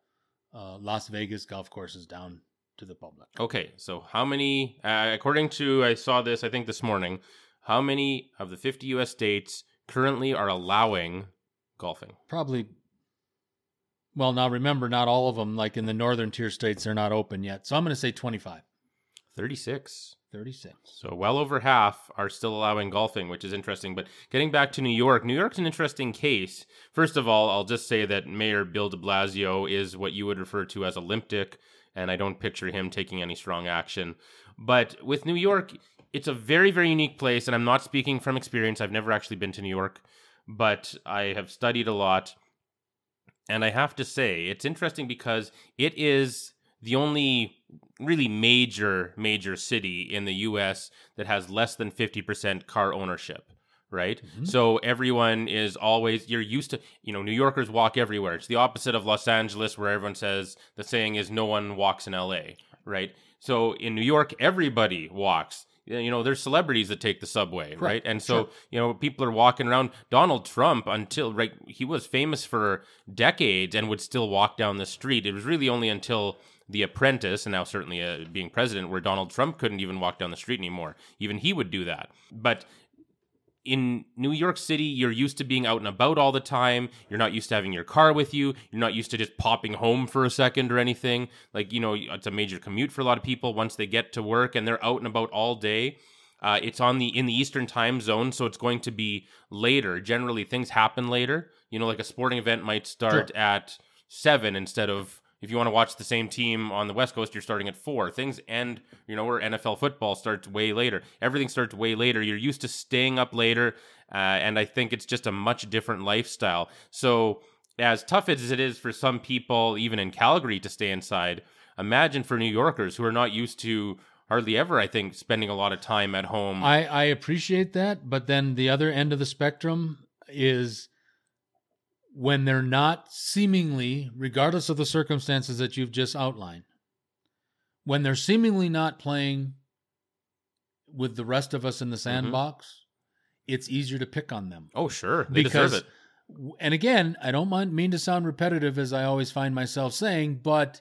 uh, Las Vegas golf courses down to the public. Okay, so how many uh, according to I saw this I think this morning, how many of the 50 US states currently are allowing golfing? Probably. Well, now remember, not all of them, like in the northern tier states, they're not open yet. So I'm going to say 25, 36. 36. So well over half are still allowing golfing, which is interesting. But getting back to New York, New York's an interesting case. First of all, I'll just say that Mayor Bill de Blasio is what you would refer to as Olymptic, and I don't picture him taking any strong action. But with New York, it's a very, very unique place, and I'm not speaking from experience. I've never actually been to New York, but I have studied a lot. And I have to say, it's interesting because it is the only really major, major city in the US that has less than 50% car ownership, right? Mhm. So everyone is always, you're used to, you know, New Yorkers walk everywhere. It's the opposite of Los Angeles, where everyone says the saying is no one walks in LA, right? So in New York, everybody walks. You know, there's celebrities that take the subway, right? Correct. And so, Sure. you know, people are walking around. Donald Trump, until right, he was famous for decades and would still walk down the street. It was really only until The Apprentice, and now certainly uh, being president, where Donald Trump couldn't even walk down the street anymore. Even he would do that. But in New York City, you're used to being out and about all the time. You're not used to having your car with you. You're not used to just popping home for a second or anything. Like, you know, it's a major commute for a lot of people once they get to work and they're out and about all day. Uh, it's on the in the Eastern time zone, so it's going to be later. Generally, things happen later. You know, like a sporting event might start at seven instead of if you want to watch the same team on the West Coast, you're starting at four. Things end, you know, where NFL football starts way later. Everything starts way later. You're used to staying up later, uh, and I think it's just a much different lifestyle. So, as tough as it is for some people, even in Calgary, to stay inside, imagine for New Yorkers who are not used to hardly ever, I think, spending a lot of time at home. I, I appreciate that, but then the other end of the spectrum is when they're not seemingly, regardless of the circumstances that you've just outlined, when they're seemingly not playing with the rest of us in the mm-hmm. sandbox, it's easier to pick on them. oh, sure, they deserve it. and again, I don't mind mean to sound repetitive as I always find myself saying, but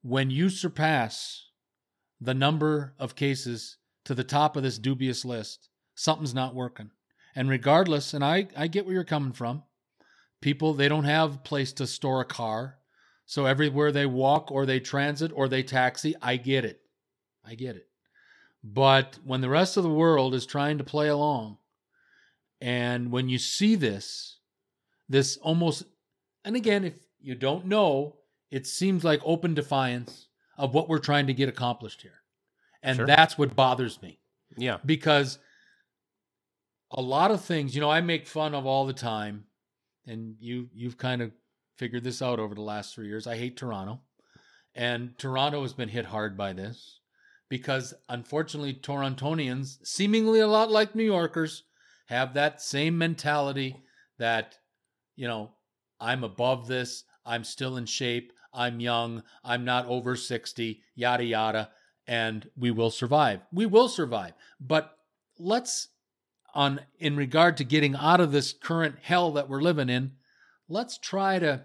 when you surpass the number of cases to the top of this dubious list, something's not working. And regardless, and I, I get where you're coming from, people they don't have a place to store a car. So everywhere they walk or they transit or they taxi, I get it. I get it. But when the rest of the world is trying to play along, and when you see this, this almost, and again, if you don't know, it seems like open defiance of what we're trying to get accomplished here. And Sure. that's what bothers me Yeah. because a lot of things, you know, I make fun of all the time, and you you've kind of figured this out over the last three years. I hate Toronto, and Toronto has been hit hard by this because unfortunately, Torontonians, seemingly a lot like New Yorkers, have that same mentality that you know I'm above this, I'm still in shape, I'm young, I'm not over sixty, yada yada and we will survive. We will survive. But let's on in regard to getting out of this current hell that we're living in, let's try to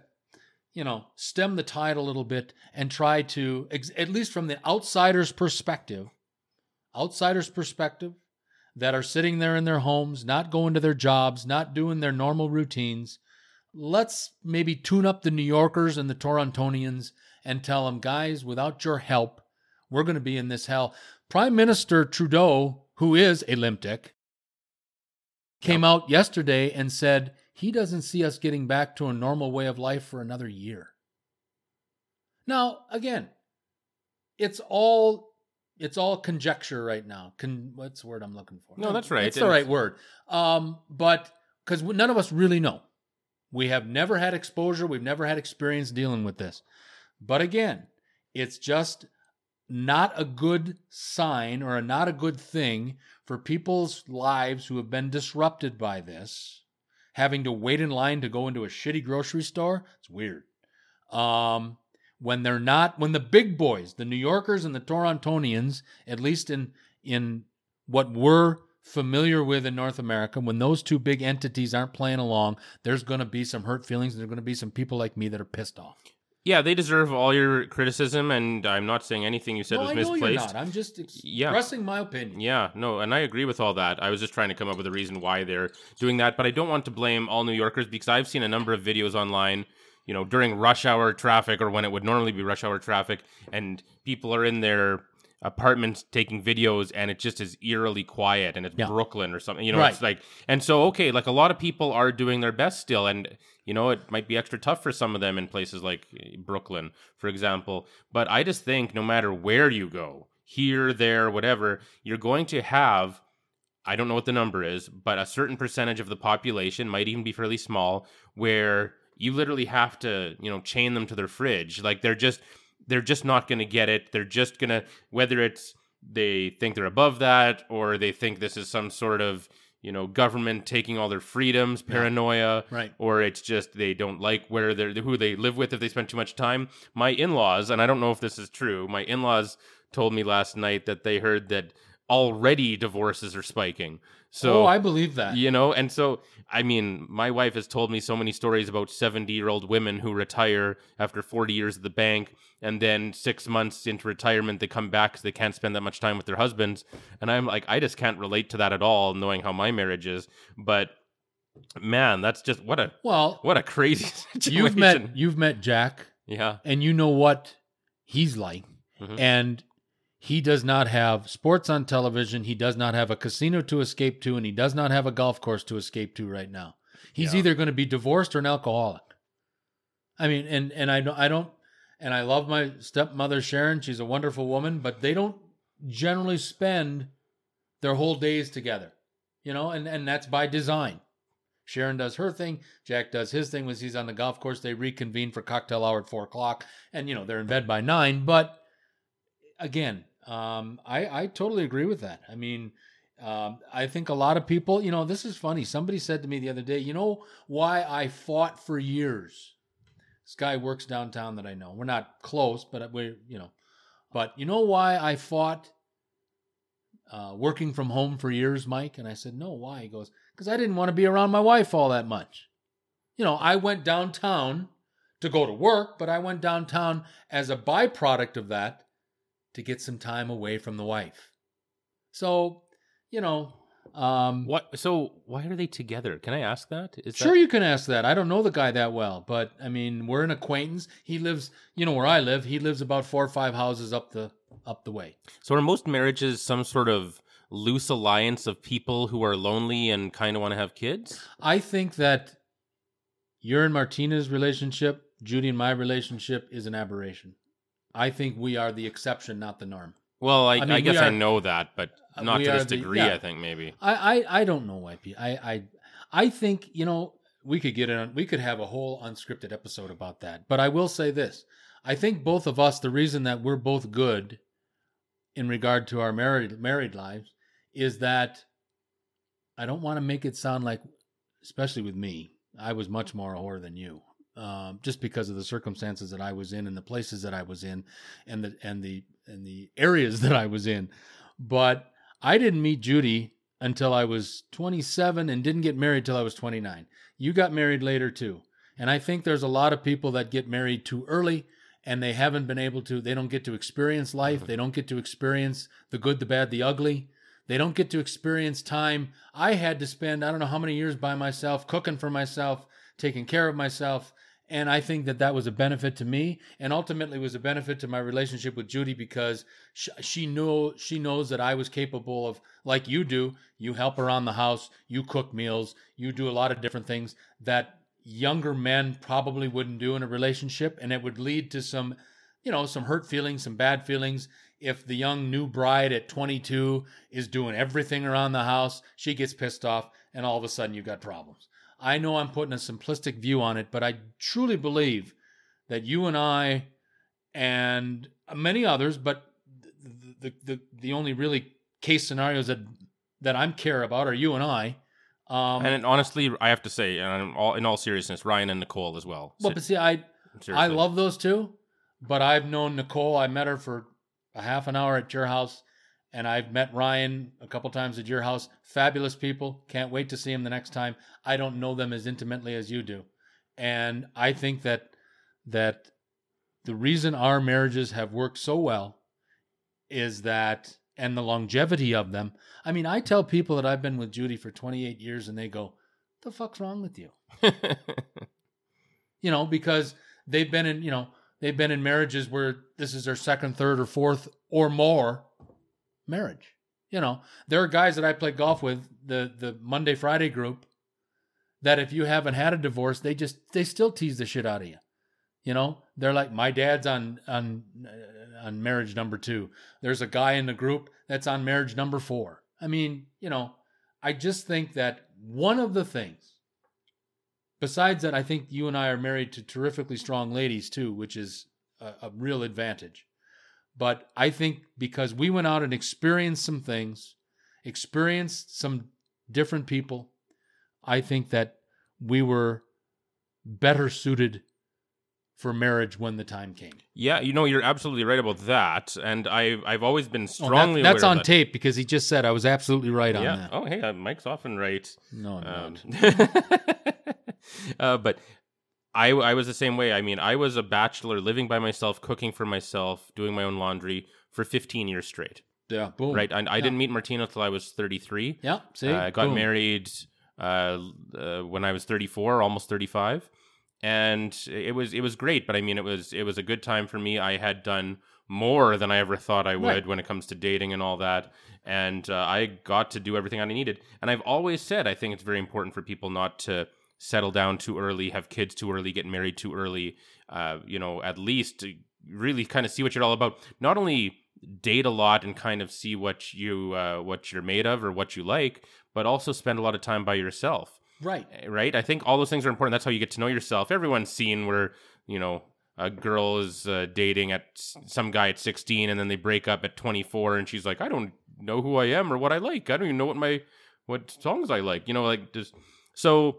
you know, stem the tide a little bit and try to at least from the outsider's perspective, outsider's perspective that are sitting there in their homes, not going to their jobs, not doing their normal routines, let's maybe tune up the New Yorkers and the Torontonians and tell them, guys, without your help, we're going to be in this hell. Prime Minister Trudeau, who is a limptic, came out yesterday and said he doesn't see us getting back to a normal way of life for another year. Now, again, it's all it's all conjecture right now. Con, what's the word I'm looking for? No, that's right. It's the right word. Um, but because none of us really know, we have never had exposure. We've never had experience dealing with this. But again, it's just not a good sign or a not a good thing for people's lives who have been disrupted by this having to wait in line to go into a shitty grocery store? It's weird. Um when they're not when the big boys the new yorkers and the torontonians at least in in what we're familiar with in north america when those two big entities aren't playing along there's going to be some hurt feelings and there's going to be some people like me that are pissed off Yeah, they deserve all your criticism, and I'm not saying anything you said no, was I know misplaced. you're not. I'm just ex- Yeah. expressing my opinion. Yeah, no, and I agree with all that. I was just trying to come up with a reason why they're doing that, but I don't want to blame all New Yorkers because I've seen a number of videos online, you know, during rush hour traffic or when it would normally be rush hour traffic, and people are in their apartments taking videos and it just is eerily quiet and it's Yeah. Brooklyn or something. You know, Right. it's like and so okay, like a lot of people are doing their best still and you know, it might be extra tough for some of them in places like eh, Brooklyn, for example. But I just think no matter where you go, here, there, whatever, you're going to have I don't know what the number is, but a certain percentage of the population might even be fairly small where you literally have to, you know, chain them to their fridge. Like they're just they're just not going to get it. They're just going to whether it's they think they're above that or they think this is some sort of, you know, government taking all their freedoms, paranoia, Right. or it's just they don't like where they're who they live with if they spend too much time. My in-laws, and I don't know if this is true, my in-laws told me last night that they heard that already divorces are spiking. So oh, I believe that. you know, and so I mean, my wife has told me so many stories about 70-year-old women who retire after 40 years at the bank and then 6 months into retirement they come back cuz they can't spend that much time with their husbands. And I'm like I just can't relate to that at all knowing how my marriage is, but man, that's just what a Well, what a crazy situation. you've met you've met Jack, Yeah. and you know what he's like, Mhm. and he does not have sports on television. He does not have a casino to escape to, and he does not have a golf course to escape to right now. He's Yeah. either going to be divorced or an alcoholic. I mean, and and I don't I don't and I love my stepmother Sharon. She's a wonderful woman, but they don't generally spend their whole days together, you know, and and that's by design. Sharon does her thing. Jack does his thing when he's on the golf course. They reconvene for cocktail hour at four o'clock, and you know they're in bed by nine. But again, um, I I totally agree with that. I mean, um, I think a lot of people, you know, this is funny. Somebody said to me the other day, you know, why I fought for years. This guy works downtown that I know. We're not close, but we're you know, but you know why I fought uh, working from home for years, Mike? And I said, no, why? He goes, because I didn't want to be around my wife all that much. You know, I went downtown to go to work, but I went downtown as a byproduct of that to get some time away from the wife. So, you know, um, What so why are they together? Can I ask that? Is Sure, that, you can ask that. I don't know the guy that well, but I mean, we're an acquaintance. He lives, you know, where I live. He lives about four or five houses up the up the way. So are most marriages some sort of loose alliance of people who are lonely and kind of want to have kids? I think that your and Martina's relationship, Judy and my relationship, is an aberration. I think we are the exception, not the norm. Well, I, I, I mean, we guess I know that, but Uh, not to are this the- degree. yeah. I think maybe. I, I, I don't know why. I, I, I think you know we could get on. We could have a whole unscripted episode about that. But I will say this: I think both of us, the reason that we're both good in regard to our married married lives, is that I don't want to make it sound like, especially with me, I was much more a whore than you. Um, just because of the circumstances that I was in and the places that I was in and the and the and the areas that I was in. But I didn't meet Judy until I was 27 and didn't get married till I was 29. You got married later too. And I think there's a lot of people that get married too early and they haven't been able to, they don't get to experience life. They don't get to experience the good, the bad, the ugly. They don't get to experience time. I had to spend, I don't know how many years by myself, cooking for myself, taking care of myself. And I think that that was a benefit to me and ultimately was a benefit to my relationship with Judy because sh- she knew she knows that I was capable of like you do you help around the house you cook meals you do a lot of different things that younger men probably wouldn't do in a relationship and it would lead to some you know some hurt feelings some bad feelings. If the young new bride at 22 is doing everything around the house she gets pissed off and all of a sudden you've got problems i know i'm putting a simplistic view on it but i truly believe that you and i and many others but the, the, the, the only really case scenarios that that I'm care about are you and I. Um, and honestly, I have to say, and in all, in all seriousness, Ryan and Nicole as well. well, but see, I I love those two, but I've known Nicole. I met her for a half an hour at your house, and I've met Ryan a couple times at your house. Fabulous people. Can't wait to see him the next time. I don't know them as intimately as you do, and I think that that the reason our marriages have worked so well is that and the longevity of them. I mean, I tell people that I've been with Judy for 28 years and they go, "The fuck's wrong with you?" You know, because they've been in, you know, they've been in marriages where this is their second, third or fourth or more marriage. You know, there are guys that I play golf with, the the Monday Friday group that if you haven't had a divorce, they just they still tease the shit out of you. You know, they're like my dad's on on uh, on marriage number 2. There's a guy in the group that's on marriage number 4. I mean, you know, I just think that one of the things besides that I think you and I are married to terrifically strong ladies too, which is a, a real advantage. But I think because we went out and experienced some things, experienced some different people, I think that we were better suited for marriage when the time came. yeah, you know, you're absolutely right about that, and I've I've always been Oh, that- strongly. that's on that. tape because he just said I was absolutely right on Yeah. that. Oh, hey, uh, Mike's often right. No, I'm Um, not. uh, but I, I was the same way. I mean, I was a bachelor living by myself, cooking for myself, doing my own laundry for 15 years straight. Yeah, boom. Right. I, I didn't meet Martina till I was 33. Yeah, see? Uh, I got Boom. married uh, uh, when I was 34, almost 35, and it was it was great. But I mean, it was it was a good time for me. I had done more than I ever thought I would Right. when it comes to dating and all that, and uh, I got to do everything I needed. And I've always said I think it's very important for people not to settle down too early, have kids too early, get married too early. Uh, you know, at least really kind of see what you're all about. Not only date a lot and kind of see what you uh, what you're made of or what you like, but also spend a lot of time by yourself. Right. Right? I think all those things are important. That's how you get to know yourself. Everyone's seen where you know a girl is uh, dating at some guy at 16 and then they break up at 24 and she's like i don't know who i am or what i like i don't even know what my what songs i like you know like just so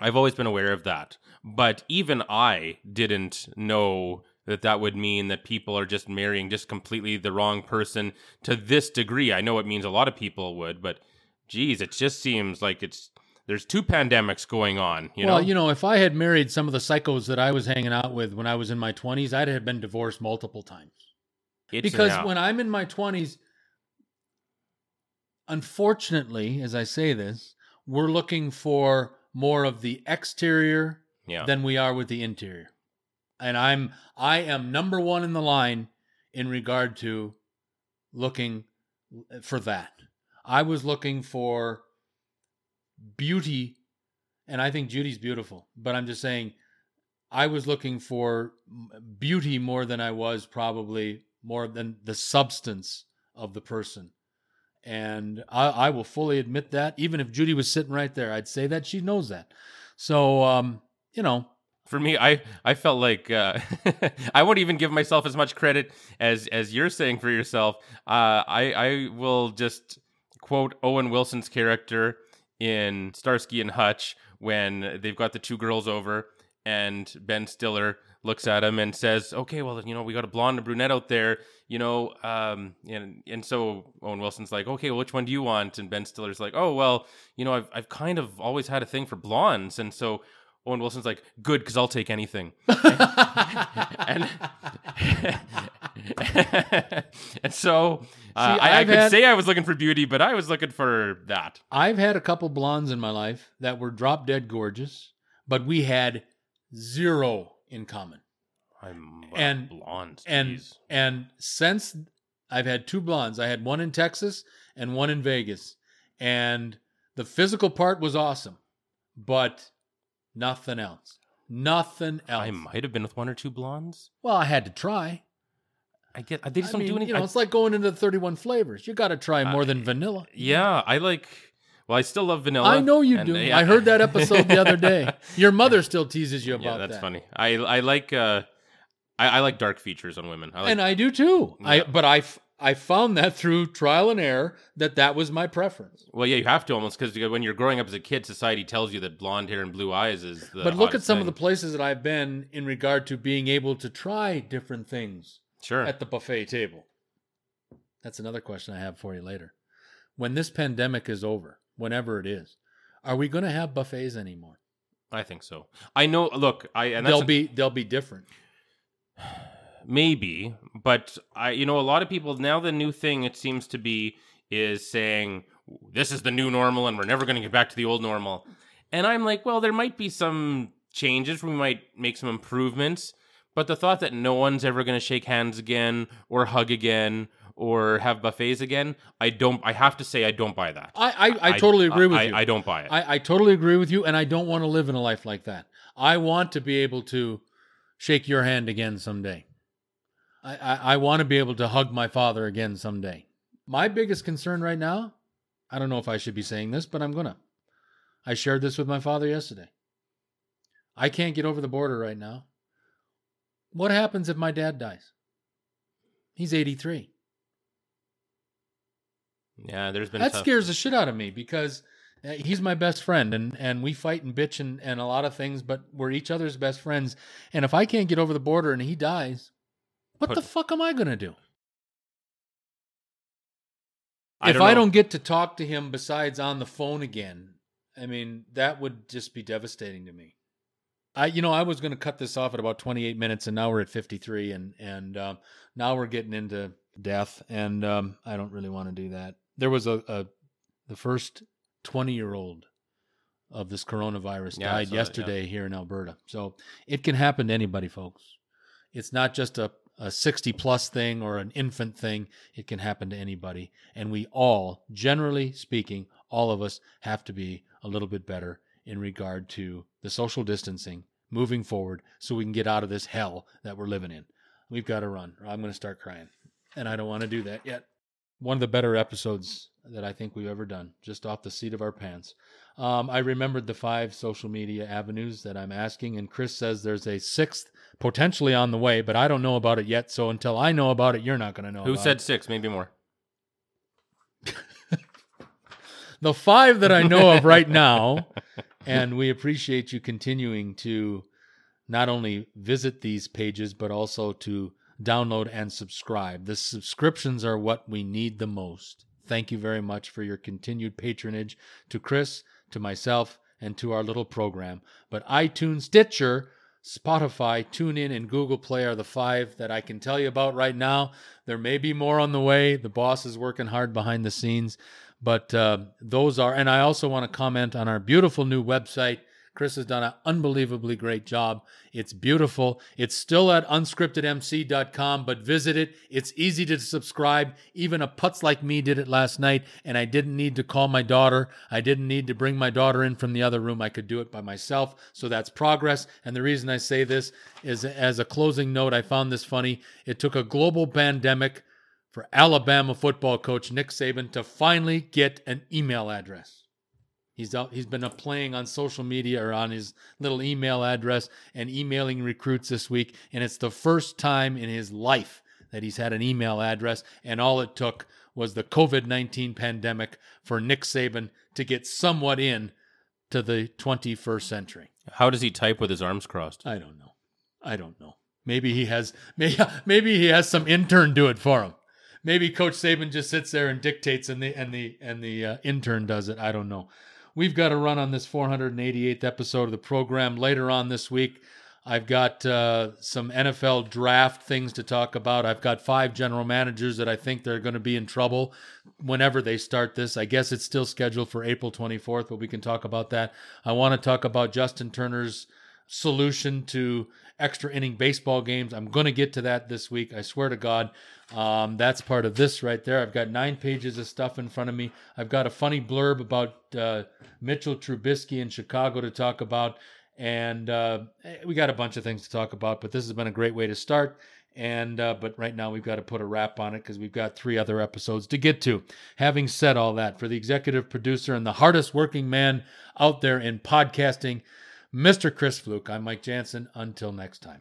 i've always been aware of that but even i didn't know that that would mean that people are just marrying just completely the wrong person to this degree i know it means a lot of people would but geez it just seems like it's there's two pandemics going on you well, know you know, if I had married some of the psychos that I was hanging out with when I was in my 20s, I'd have been divorced multiple times. It's- because yeah. when I'm in my 20s, unfortunately, as I say this, we're looking for more of the exterior yeah than we are with the interior. And I'm I am number 1 in the line in regard to looking for that. I was looking for beauty and I think Judy's beautiful, but I'm just saying I was looking for beauty more than I was probably more than the substance of the person. And I, I will fully admit that. Even if Judy was sitting right there, I'd say that she knows that. So, um, you know, For me, I I felt like uh, I won't even give myself as much credit as as you're saying for yourself. Uh, I I will just quote Owen Wilson's character in Starsky and Hutch when they've got the two girls over and Ben Stiller looks at him and says, "Okay, well, you know, we got a blonde and brunette out there, you know." Um, and and so Owen Wilson's like, "Okay, well, which one do you want?" And Ben Stiller's like, "Oh, well, you know, I've I've kind of always had a thing for blondes." And so Owen Wilson's like, "Good, because I'll take anything." and and so uh, See, I, I could had- say I was looking for beauty, but I was looking for that. I've had a couple blondes in my life that were drop dead gorgeous, but we had zero in common. I'm uh, And- blonde. And and since I've had two blondes, I had one in Texas and one in Vegas, and the physical part was awesome, but nothing else. Nothing else. I might have been with one or two blondes. well, I had to try. I get. They just I don't mean, do anything. You know, I- it's like going into the 31 flavors. You got to try more I- than vanilla. yeah, I like. Well, I still love vanilla. I know you and, do. yeah. I heard that episode the other day. Your mother still teases you about yeah, that's that. funny. I I like. uh I, I like dark features on women. I like. and I do too. I Yeah. but I f- I found that through trial and error that that was my preference. well, yeah, you have to almost because when you're growing up as a kid, society tells you that blonde hair and blue eyes is the. but look at some of the places that I've been in regard to being able to try different things Sure. at the buffet table. That's another question I have for you later. When this pandemic is over, whenever it is, are we going to have buffets anymore? I think so. I know. Look, I and they'll be they'll be different. maybe, but I, you know, a lot of people now. The new thing it seems to be is saying this is the new normal, and we're never going to get back to the old normal. And I'm like, well, there might be some changes. We might make some improvements, but the thought that no one's ever going to shake hands again, or hug again, or have buffets again, I don't. I have to say, I don't buy that. I I, I totally agree with I, you. I don't buy it. I, I totally agree with you, and I don't want to live in a life like that. I want to be able to shake your hand again someday. I, I, I want to be able to hug my father again someday. My biggest concern right now, I don't know if I should be saying this, but I'm gonna. I shared this with my father yesterday. I can't get over the border right now. What happens if my dad dies? He's 83. Yeah, there's been That tough- scares the shit out of me because uh, he's my best friend and, and we fight and bitch and, and a lot of things, but we're each other's best friends. And if I can't get over the border and he dies, what Put- the fuck am I going to do? I if don't I don't get to talk to him besides on the phone again, I mean, that would just be devastating to me. I, you know, I was going to cut this off at about 28 minutes, and now we're at 53, and and um, now we're getting into death, and um, I don't really want to do that. There was a, a the first 20 year old of this coronavirus Yeah, died that, yeah. yesterday here in Alberta, so it can happen to anybody, folks. It's not just a a 60 plus thing or an infant thing. It can happen to anybody. And we all, generally speaking, all of us have to be a little bit better in regard to the social distancing moving forward so we can get out of this hell that we're living in. We've got to run or I'm going to start crying. And I don't want to do that yet. One of the better episodes that I think we've ever done, just off the seat of our pants. Um, I remembered the five social media avenues that I'm asking, and Chris says there's a sixth potentially on the way, but I don't know about it yet. So until I know about it, you're not going to know. Who said it. six? Maybe more. the five that I know of right now? And we appreciate you continuing to not only visit these pages, but also to download and subscribe. The subscriptions are what we need the most. Thank you very much for your continued patronage to Chris, to myself, and to our little program. But iTunes, Stitcher, Spotify, TuneIn, and Google Play are the five that I can tell you about right now. There may be more on the way. The boss is working hard behind the scenes, but uh, those are. And I also want to comment on our beautiful new website, Chris has done an unbelievably great job. It's beautiful. It's still at unscriptedmc.com, but visit it. It's easy to subscribe. Even a putz like me did it last night, and I didn't need to call my daughter. I didn't need to bring my daughter in from the other room. I could do it by myself. So that's progress. And the reason I say this is as a closing note, I found this funny. It took a global pandemic for Alabama football coach Nick Saban to finally get an email address. He's out, he's been playing on social media or on his little email address and emailing recruits this week, and it's the first time in his life that he's had an email address, and all it took was the COVID nineteen pandemic for Nick Saban to get somewhat in to the 21st century. How does he type with his arms crossed? I don't know. I don't know. Maybe he has maybe maybe he has some intern do it for him. Maybe Coach Saban just sits there and dictates, and the and the and the uh, intern does it. I don't know we've got to run on this 488th episode of the program. Later on this week, I've got uh, some NFL draft things to talk about. I've got five general managers that I think they're going to be in trouble whenever they start this. I guess it's still scheduled for April 24th, but we can talk about that. I want to talk about Justin Turner's solution to extra inning baseball games. I'm going to get to that this week. I swear to God. Um, that's part of this right there. I've got nine pages of stuff in front of me. I've got a funny blurb about uh, Mitchell Trubisky in Chicago to talk about. And uh, we got a bunch of things to talk about, but this has been a great way to start. And uh, but right now we've got to put a wrap on it because we've got three other episodes to get to. Having said all that, for the executive producer and the hardest working man out there in podcasting, Mr. Chris Fluke, I'm Mike Jansen. Until next time.